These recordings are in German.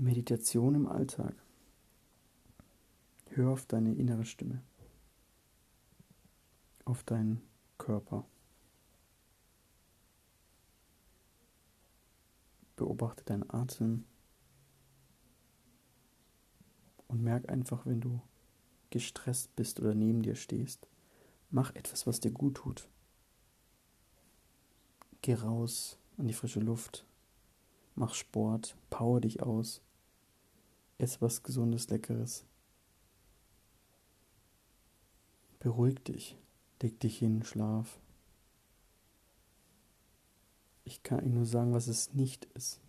Meditation im Alltag. Hör auf deine innere Stimme, auf deinen Körper. Beobachte deinen Atem und merk einfach, wenn du gestresst bist oder neben dir stehst, mach etwas, was dir gut tut. Geh raus an die frische Luft, mach Sport, power dich aus, ess was Gesundes, Leckeres. Beruhig dich, leg dich hin, schlaf. Ich kann Ihnen nur sagen, was es nicht ist,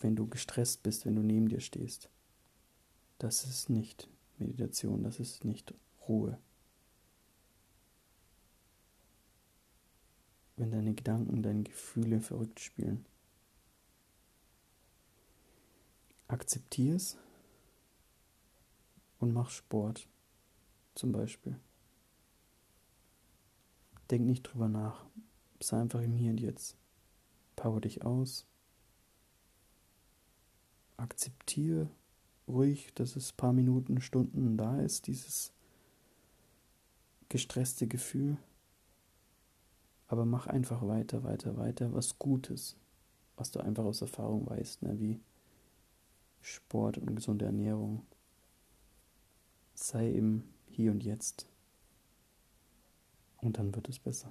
wenn du gestresst bist, wenn du neben dir stehst. Das ist nicht Meditation, das ist nicht Ruhe. Wenn deine Gedanken, deine Gefühle verrückt spielen. Akzeptier es und mach Sport zum Beispiel. Denk nicht drüber nach. Sei einfach im Hier und Jetzt. Power dich aus. Akzeptiere ruhig, dass es ein paar Minuten, Stunden da ist, dieses gestresste Gefühl. Aber mach einfach weiter, weiter, weiter, was Gutes, was du einfach aus Erfahrung weißt, ne? wie Sport und gesunde Ernährung. Sei im Hier und Jetzt. Und dann wird es besser.